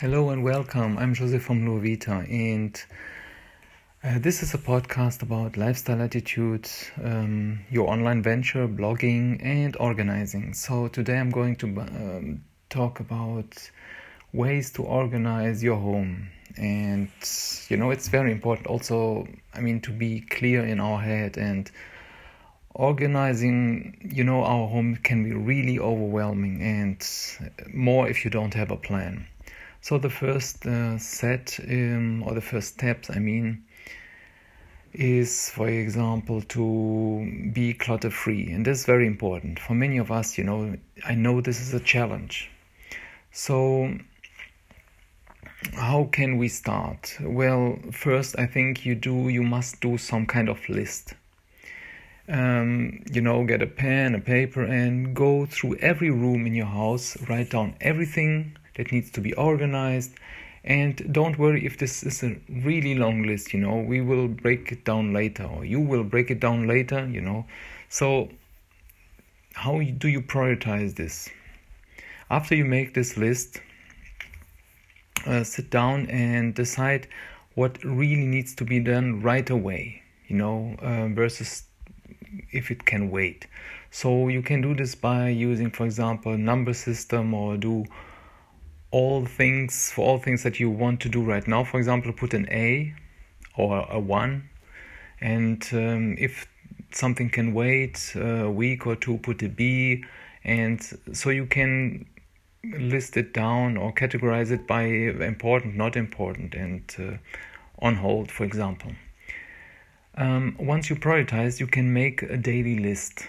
Hello and welcome. I'm Joseph from Luovita, and uh, this is a podcast about lifestyle attitudes, um, your online venture, blogging, and organizing. So today I'm going to um, talk about ways to organize your home, and you know it's very important. Also, I mean to be clear in our head and organizing you know our home can be really overwhelming and more if you don't have a plan so the first uh, set um, or the first steps, I mean, is for example to be clutter free, and this is very important for many of us. You know, I know this is a challenge. So how can we start? Well, first I think you do you must do some kind of list. Um, you know, get a pen, a paper, and go through every room in your house. Write down everything that needs to be organized. And don't worry if this is a really long list, you know, we will break it down later, or you will break it down later, you know. So, how do you prioritize this? After you make this list, uh, sit down and decide what really needs to be done right away, you know, uh, versus if it can wait. So you can do this by using, for example, number system or do all things for all things that you want to do right now. For example, put an A or a one, and um, if something can wait a week or two, put a B, and so you can list it down or categorize it by important, not important, and uh, on hold, for example. Um, once you prioritize, you can make a daily list.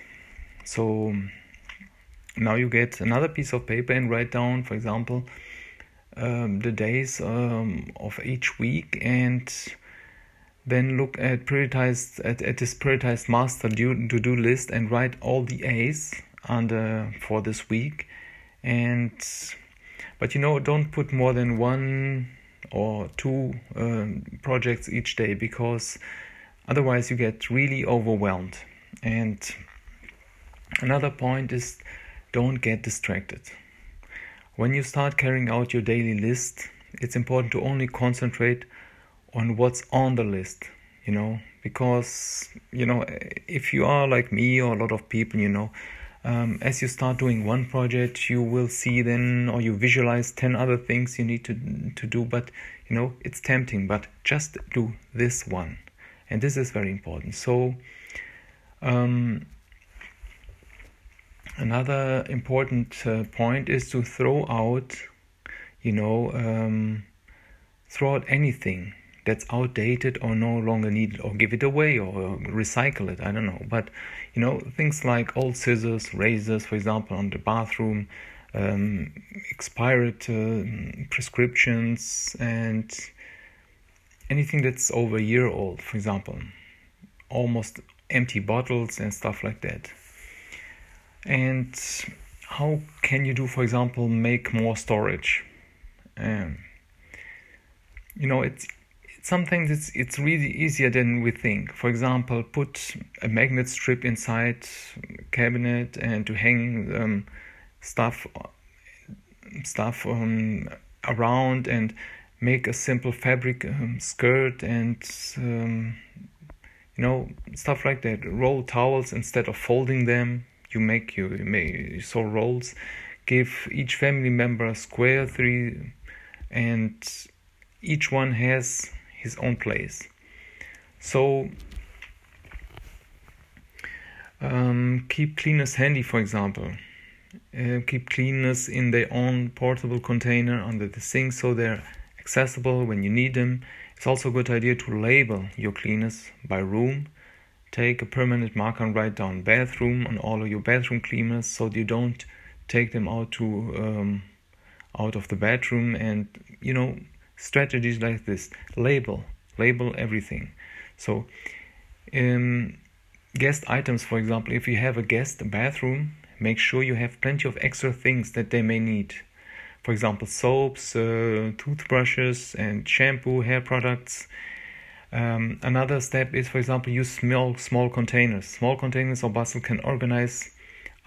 So now you get another piece of paper and write down, for example, um, the days um, of each week and then look at prioritized at, at this prioritized master to do list and write all the A's under for this week. And but you know don't put more than one or two um, projects each day because otherwise you get really overwhelmed. And another point is don't get distracted when you start carrying out your daily list, it's important to only concentrate on what's on the list, you know, because, you know, if you are like me or a lot of people, you know, um, as you start doing one project, you will see then, or you visualize 10 other things you need to, to do, but, you know, it's tempting, but just do this one. And this is very important. So, um, Another important uh, point is to throw out, you know, um, throw out anything that's outdated or no longer needed, or give it away or recycle it. I don't know, but you know, things like old scissors, razors, for example, on the bathroom, um, expired uh, prescriptions, and anything that's over a year old, for example, almost empty bottles and stuff like that and how can you do for example make more storage? Um, you know it's sometimes it's it's really easier than we think. For example put a magnet strip inside cabinet and to hang um, stuff stuff um, around and make a simple fabric um, skirt and um, you know stuff like that. Roll towels instead of folding them you make you, make so rolls. Give each family member a square three and each one has his own place. So um, keep cleaners handy for example. Uh, keep cleaners in their own portable container under the sink so they're accessible when you need them. It's also a good idea to label your cleaners by room take a permanent marker and write down bathroom on all of your bathroom cleaners so you don't take them out to um, out of the bedroom and you know strategies like this. Label label everything. So um, guest items for example if you have a guest bathroom make sure you have plenty of extra things that they may need. For example soaps uh, toothbrushes and shampoo hair products um, another step is, for example, use small small containers. Small containers or bustle can organize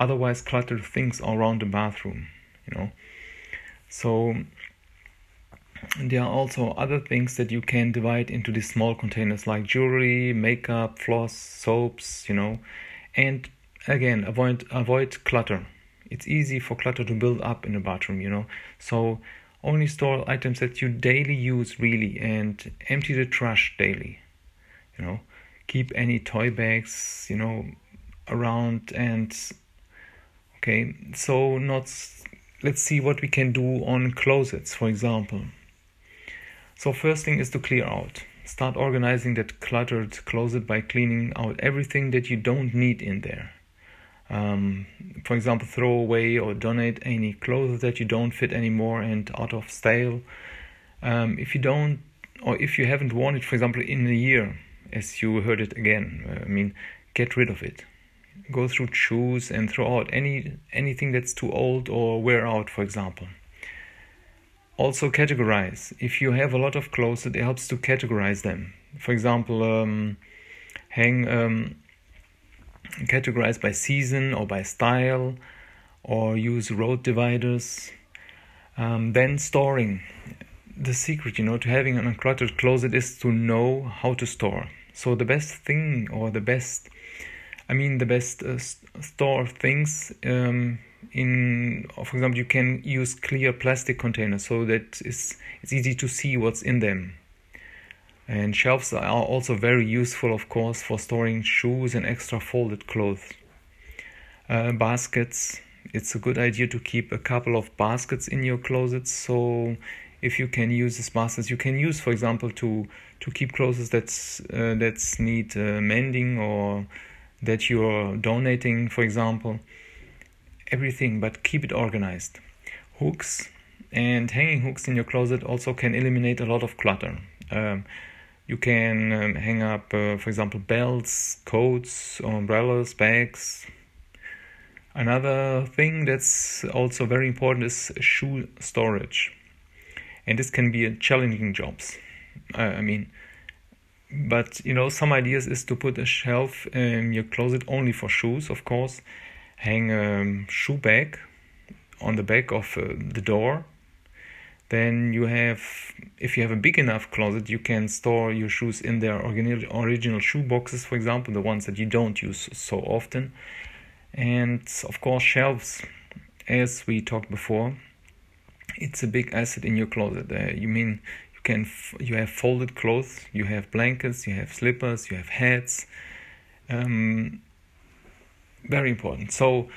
otherwise cluttered things around the bathroom. You know, so there are also other things that you can divide into these small containers like jewelry, makeup, floss, soaps, you know. And again, avoid avoid clutter. It's easy for clutter to build up in a bathroom, you know. So only store items that you daily use really and empty the trash daily. You know, keep any toy bags, you know, around and okay, so not let's see what we can do on closets, for example. So first thing is to clear out. Start organizing that cluttered closet by cleaning out everything that you don't need in there. Um, for example, throw away or donate any clothes that you don't fit anymore and out of style. Um, if you don't, or if you haven't worn it, for example, in a year, as you heard it again, uh, I mean, get rid of it. Go through shoes and throw out any anything that's too old or wear out, for example also categorize. If you have a lot of clothes, it helps to categorize them. For example, um, hang um, categorize by season or by style, or use road dividers. Um, then storing. The secret, you know, to having an uncluttered closet is to know how to store. So the best thing, or the best, I mean, the best uh, store things um, in for example you can use clear plastic containers so that it's, it's easy to see what's in them and shelves are also very useful of course for storing shoes and extra folded clothes uh, baskets it's a good idea to keep a couple of baskets in your closet so if you can use these baskets you can use for example to to keep clothes that's uh, that's need uh, mending or that you're donating for example everything, but keep it organized. Hooks and hanging hooks in your closet also can eliminate a lot of clutter. Um, you can um, hang up, uh, for example, belts, coats, umbrellas, bags. Another thing that's also very important is shoe storage, and this can be a challenging jobs. Uh, I mean, but you know, some ideas is to put a shelf in your closet only for shoes, of course, hang a shoe bag on the back of uh, the door then you have if you have a big enough closet you can store your shoes in their original shoe boxes for example the ones that you don't use so often and of course shelves as we talked before it's a big asset in your closet uh, you mean you can f- you have folded clothes you have blankets you have slippers you have hats um, very important. So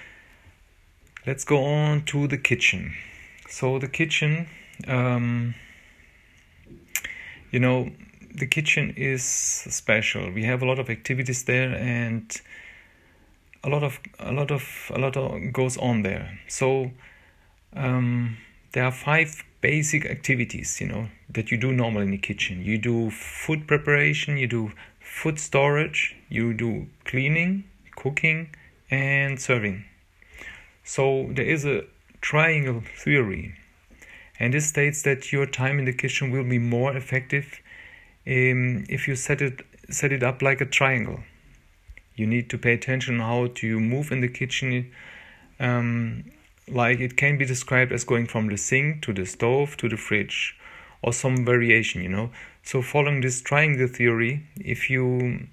let's go on to the kitchen. So the kitchen, um, you know, the kitchen is special. We have a lot of activities there, and a lot of a lot of a lot of goes on there. So um, there are five basic activities, you know, that you do normally in the kitchen. You do food preparation, you do food storage, you do cleaning, cooking, and serving. So there is a triangle theory, and this states that your time in the kitchen will be more effective um, if you set it set it up like a triangle. You need to pay attention how to move in the kitchen. Um, like it can be described as going from the sink to the stove to the fridge, or some variation. You know. So following this triangle theory, if you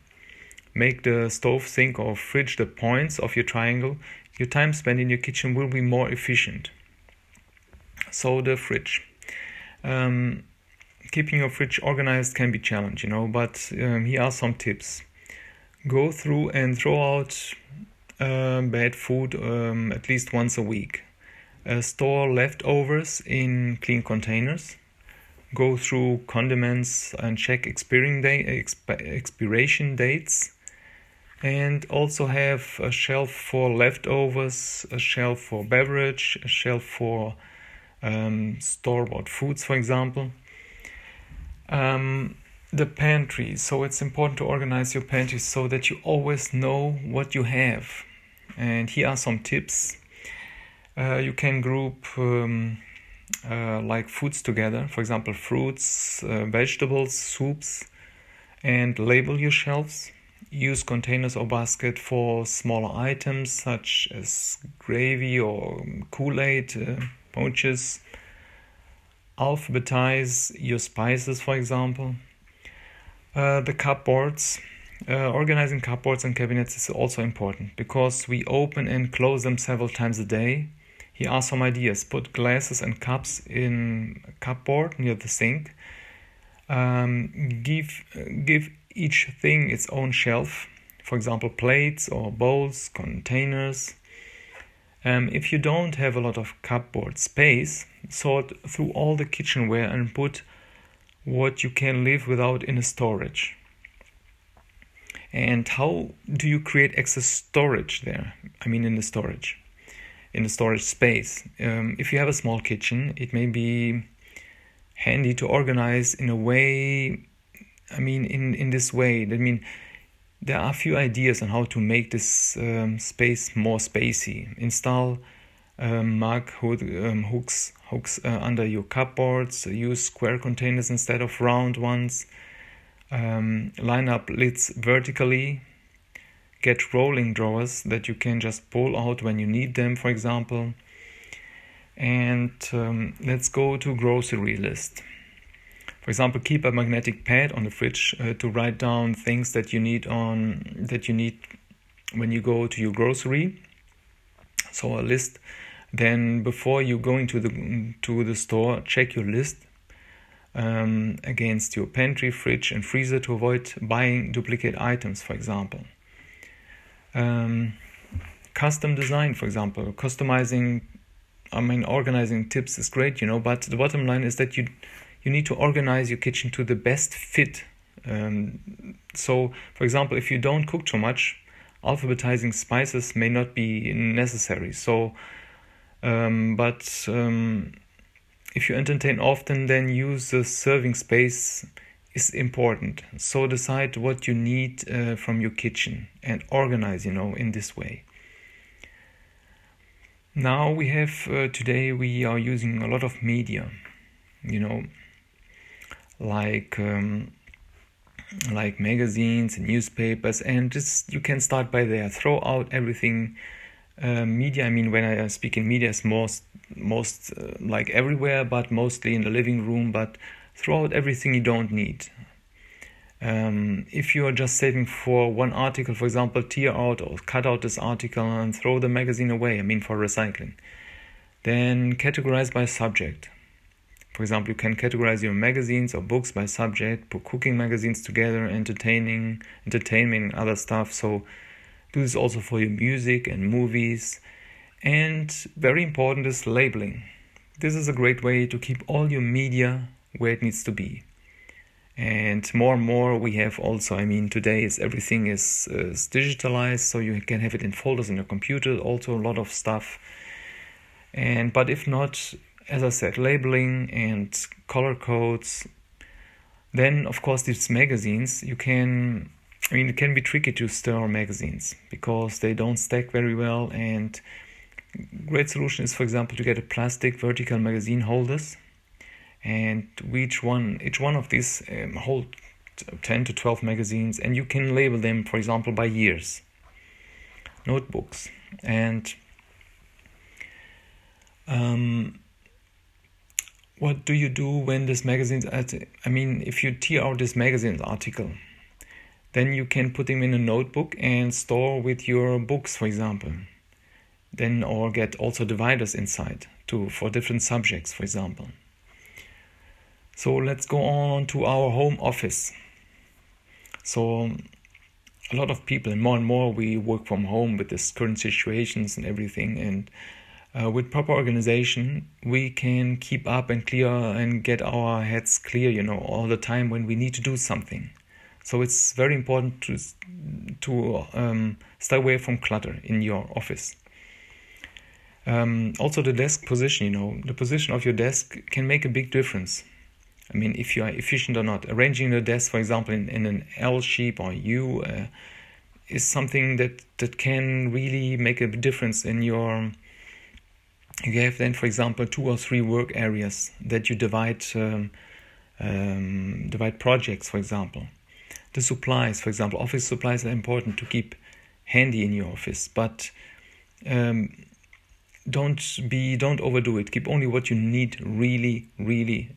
make the stove, sink, or fridge the points of your triangle, your time spent in your kitchen will be more efficient. So, the fridge. Um, keeping your fridge organized can be challenging, you know, but um, here are some tips. Go through and throw out uh, bad food um, at least once a week. Uh, store leftovers in clean containers. Go through condiments and check expiration, day, exp- expiration dates and also have a shelf for leftovers, a shelf for beverage, a shelf for um, store bought foods, for example. Um, the pantry, so it's important to organize your pantry so that you always know what you have. And here are some tips. Uh, you can group um, uh, like foods together, for example, fruits, uh, vegetables, soups, and label your shelves use containers or basket for smaller items such as gravy or Kool-Aid uh, pouches. alphabetize your spices, for example. Uh, the cupboards, uh, organizing cupboards and cabinets is also important because we open and close them several times a day. Here are some ideas. Put glasses and cups in a cupboard near the sink. Um, give give each thing its own shelf. For example, plates or bowls, containers. Um, if you don't have a lot of cupboard space, sort through all the kitchenware and put what you can live without in a storage. And how do you create excess storage there? I mean, in the storage, in the storage space. Um, if you have a small kitchen, it may be handy to organize in a way. I mean, in in this way. I mean, there are a few ideas on how to make this um, space more spacey. Install um, mug hood, um, hooks hooks uh, under your cupboards. Use square containers instead of round ones. Um, line up lids vertically. Get rolling drawers that you can just pull out when you need them, for example. And um, let's go to grocery list. For example, keep a magnetic pad on the fridge uh, to write down things that you need on that you need when you go to your grocery. So a list. Then before you go into the to the store, check your list um, against your pantry, fridge, and freezer to avoid buying duplicate items. For example, um, custom design. For example, customizing. I mean, organizing tips is great, you know, but the bottom line is that you you need to organize your kitchen to the best fit. Um, so, for example, if you don't cook too much, alphabetizing spices may not be necessary. So, um, but um, if you entertain often, then use the serving space is important. So decide what you need uh, from your kitchen and organize, you know, in this way. Now we have uh, today we are using a lot of media, you know, like um, like magazines and newspapers, and just you can start by there. Throw out everything. Uh, media. I mean, when I speak in media, it's most most uh, like everywhere, but mostly in the living room. But throw out everything you don't need. Um, if you are just saving for one article, for example, tear out or cut out this article and throw the magazine away, I mean for recycling, then categorize by subject. For example, you can categorize your magazines or books by subject, put cooking magazines together, entertaining, entertainment, other stuff. So do this also for your music and movies. And very important is labeling. This is a great way to keep all your media where it needs to be. And more and more we have also, I mean, today is everything is, is digitalized, so you can have it in folders in your computer. Also, a lot of stuff. And but if not, as I said, labeling and color codes. Then, of course, these magazines, you can, I mean, it can be tricky to store magazines because they don't stack very well. And great solution is, for example, to get a plastic vertical magazine holders, and each one, each one of these um, hold 10 to 12 magazines, and you can label them, for example, by years. Notebooks and um, what do you do when this magazine i mean if you tear out this magazine article then you can put them in a notebook and store with your books for example. Then or get also dividers inside to for different subjects for example. So let's go on to our home office. So a lot of people and more and more we work from home with this current situations and everything and uh, with proper organization, we can keep up and clear and get our heads clear, you know, all the time when we need to do something. So it's very important to to um, stay away from clutter in your office. Um, also, the desk position, you know, the position of your desk can make a big difference. I mean, if you are efficient or not, arranging the desk, for example, in, in an L shape or U, uh, is something that that can really make a difference in your you have then, for example, two or three work areas that you divide um, um, divide projects. For example, the supplies, for example, office supplies are important to keep handy in your office, but um, don't be don't overdo it. Keep only what you need really, really.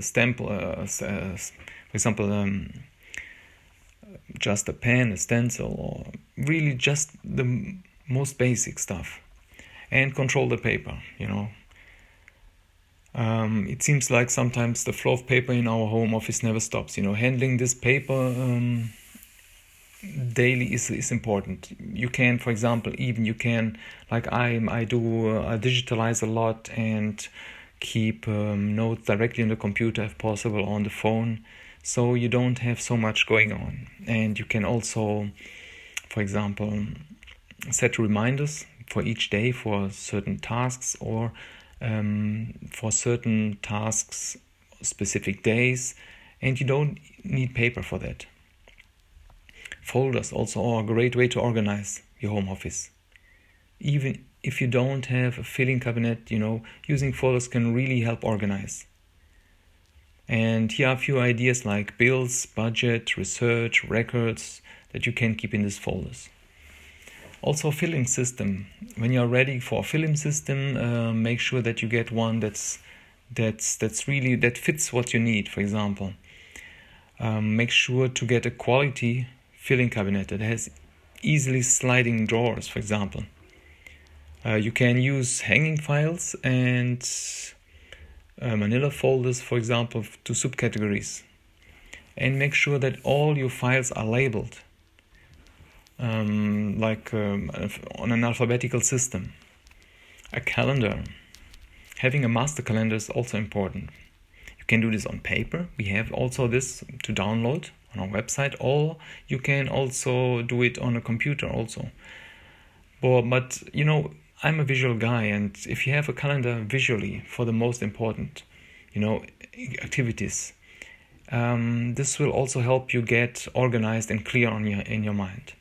Stamp, uh, for example, um, just a pen, a stencil, or really just the most basic stuff, and control the paper. You know. Um, it seems like sometimes the flow of paper in our home office never stops. You know, handling this paper. Um, daily is, is important you can for example even you can like i i do uh, i digitalize a lot and keep um, notes directly on the computer if possible on the phone so you don't have so much going on and you can also for example set reminders for each day for certain tasks or um, for certain tasks specific days and you don't need paper for that Folders also are a great way to organize your home office. Even if you don't have a filing cabinet, you know, using folders can really help organize. And here are a few ideas like bills, budget, research, records that you can keep in these folders. Also, filling system. When you're ready for a filling system, uh, make sure that you get one that's that's that's really that fits what you need. For example, um, make sure to get a quality filling cabinet that has easily sliding drawers, for example. Uh, you can use hanging files and uh, manila folders, for example, to subcategories. And make sure that all your files are labeled, um, like um, on an alphabetical system. A calendar. Having a master calendar is also important. You can do this on paper. We have also this to download on our website or you can also do it on a computer also but, but you know i'm a visual guy and if you have a calendar visually for the most important you know activities um, this will also help you get organized and clear on your in your mind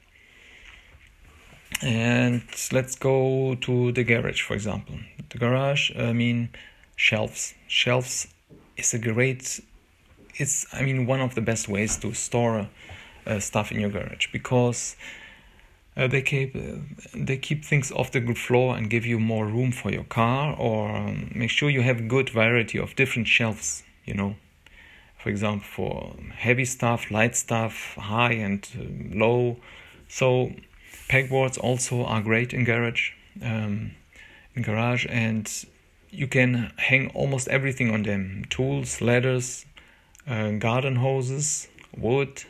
and let's go to the garage for example. The garage i mean shelves. Shelves is a great it's I mean one of the best ways to store uh, stuff in your garage because uh, they keep uh, they keep things off the floor and give you more room for your car or um, make sure you have good variety of different shelves you know. For example for heavy stuff light stuff high and uh, low. So pegboards also are great in garage um, in garage and you can hang almost everything on them tools ladders uh, garden hoses, wood,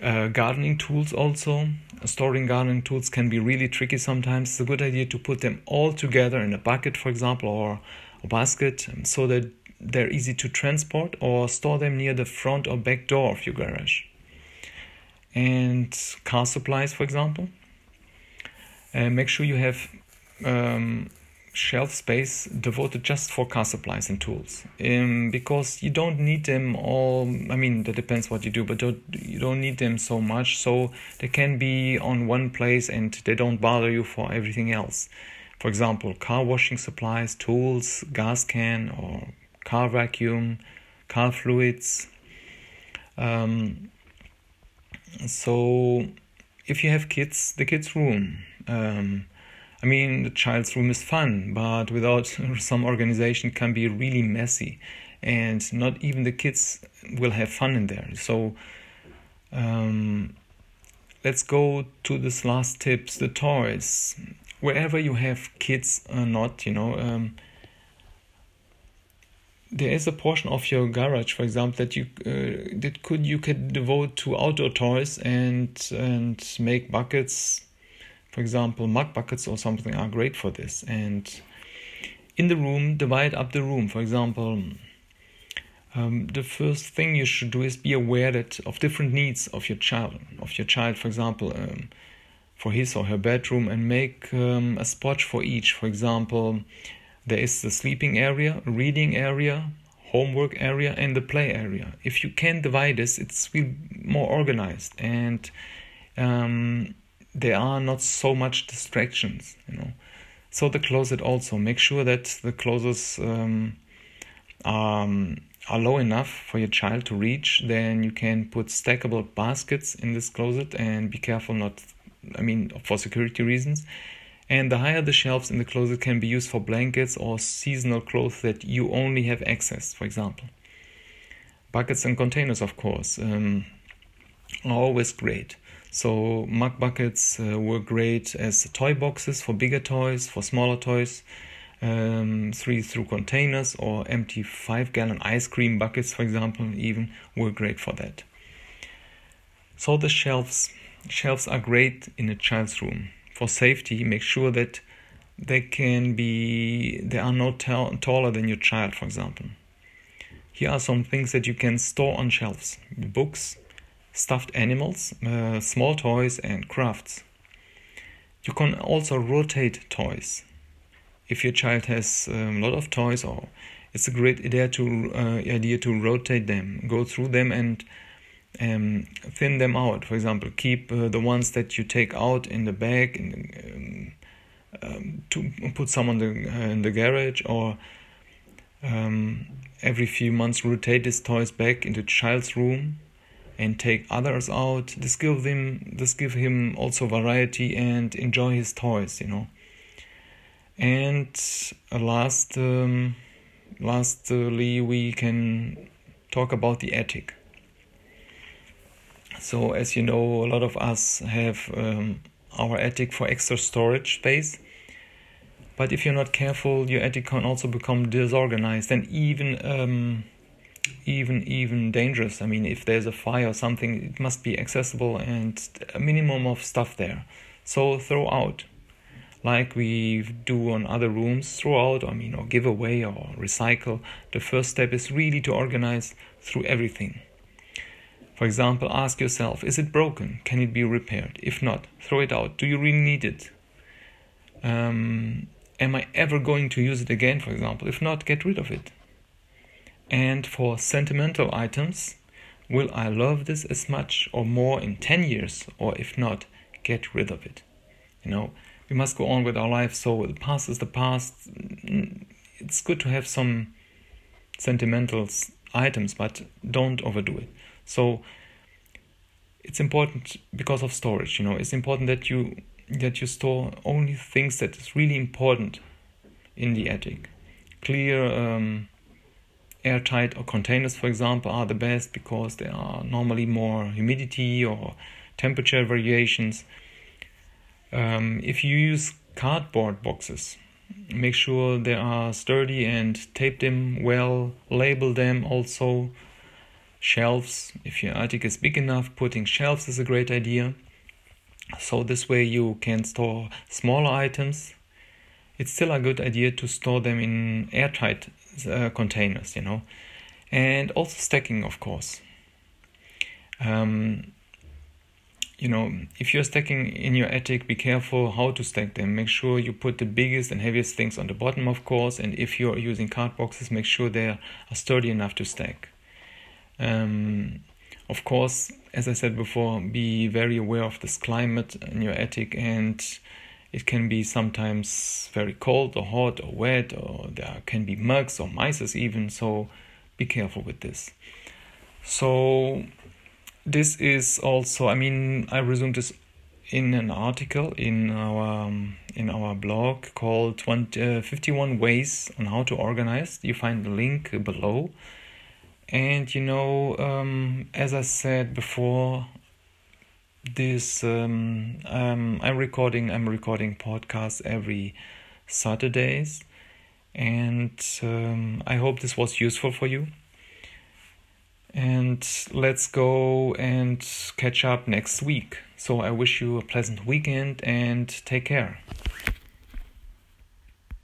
uh, gardening tools also. Storing gardening tools can be really tricky sometimes. It's a good idea to put them all together in a bucket, for example, or a basket so that they're easy to transport or store them near the front or back door of your garage. And car supplies, for example. Uh, make sure you have um, shelf space devoted just for car supplies and tools. Um, because you don't need them all i mean that depends what you do but don't, you don't need them so much. So they can be on one place and they don't bother you for everything else. For example car washing supplies tools gas can or car vacuum car fluids. Um, so if you have kids the kids room um, I mean, the child's room is fun, but without some organization can be really messy, and not even the kids will have fun in there. So, um, let's go to this last tips: the toys. Wherever you have kids or not, you know, um, there is a portion of your garage, for example, that you uh, that could you could devote to outdoor toys and and make buckets for example, mug buckets or something are great for this. And in the room, divide up the room. For example, um, the first thing you should do is be aware that of different needs of your child. Of your child, for example, um, for his or her bedroom, and make um, a spot for each. For example, there is the sleeping area, reading area, homework area, and the play area. If you can divide this, it's more organized. And um, there are not so much distractions you know. So the closet also. Make sure that the closets um, um, are low enough for your child to reach. Then you can put stackable baskets in this closet and be careful not i mean for security reasons And the higher the shelves in the closet can be used for blankets or seasonal clothes that you only have access, for example. Buckets and containers, of course, um, are always great. So, mug buckets uh, were great as toy boxes for bigger toys, for smaller toys, um, three through containers, or empty five gallon ice cream buckets, for example, even were great for that. So, the shelves shelves are great in a child's room. For safety, make sure that they can be they are not t- taller than your child, for example. Here are some things that you can store on shelves: books, stuffed animals, uh, small toys, and crafts. You can also rotate toys. If your child has um, a lot of toys, or it's a great idea to uh, idea to rotate them, go through them and um, thin them out. For example, keep uh, the ones that you take out in the bag, the, um, um, to put some on the uh, in the garage, or um, every few months rotate these toys back into child's room and take others out. This give him this give him also variety and enjoy his toys, you know. And uh, last um, lastly, we can talk about the attic. So, as you know, a lot of us have um, our attic for extra storage space. But if you're not careful, your attic can also become disorganized and even um, even even dangerous. I mean, if there's a fire or something, it must be accessible and a minimum of stuff there. So throw out, like we do on other rooms. Throw out, I mean, or give away or recycle. The first step is really to organize through everything. For example, ask yourself is it broken? Can it be repaired? If not, throw it out. Do you really need it? Um, am I ever going to use it again, for example? If not, get rid of it. And for sentimental items, will I love this as much or more in 10 years? Or if not, get rid of it. You know, we must go on with our life, so the past is the past. It's good to have some sentimental items, but don't overdo it. So it's important because of storage. You know, it's important that you that you store only things that is really important in the attic. Clear, um, airtight or containers, for example, are the best because there are normally more humidity or temperature variations. Um, if you use cardboard boxes, make sure they are sturdy and tape them well, label them also shelves. If your attic is big enough, putting shelves is a great idea. So this way you can store smaller items. It's still a good idea to store them in airtight uh, containers, you know, and also stacking, of course. Um, you know, if you're stacking in your attic, be careful how to stack them. Make sure you put the biggest and heaviest things on the bottom, of course, and if you're using card boxes, make sure they are sturdy enough to stack. Um, of course, as I said before, be very aware of this climate in your attic, and it can be sometimes very cold or hot or wet, or there can be mugs or mice even. So be careful with this. So this is also, I mean, I resumed this in an article in our um, in our blog called 20, uh, 51 ways on how to organize. You find the link below. And you know, um, as I said before, this um, um, I'm recording. I'm recording podcasts every Saturdays, and um, I hope this was useful for you. And let's go and catch up next week. So I wish you a pleasant weekend and take care.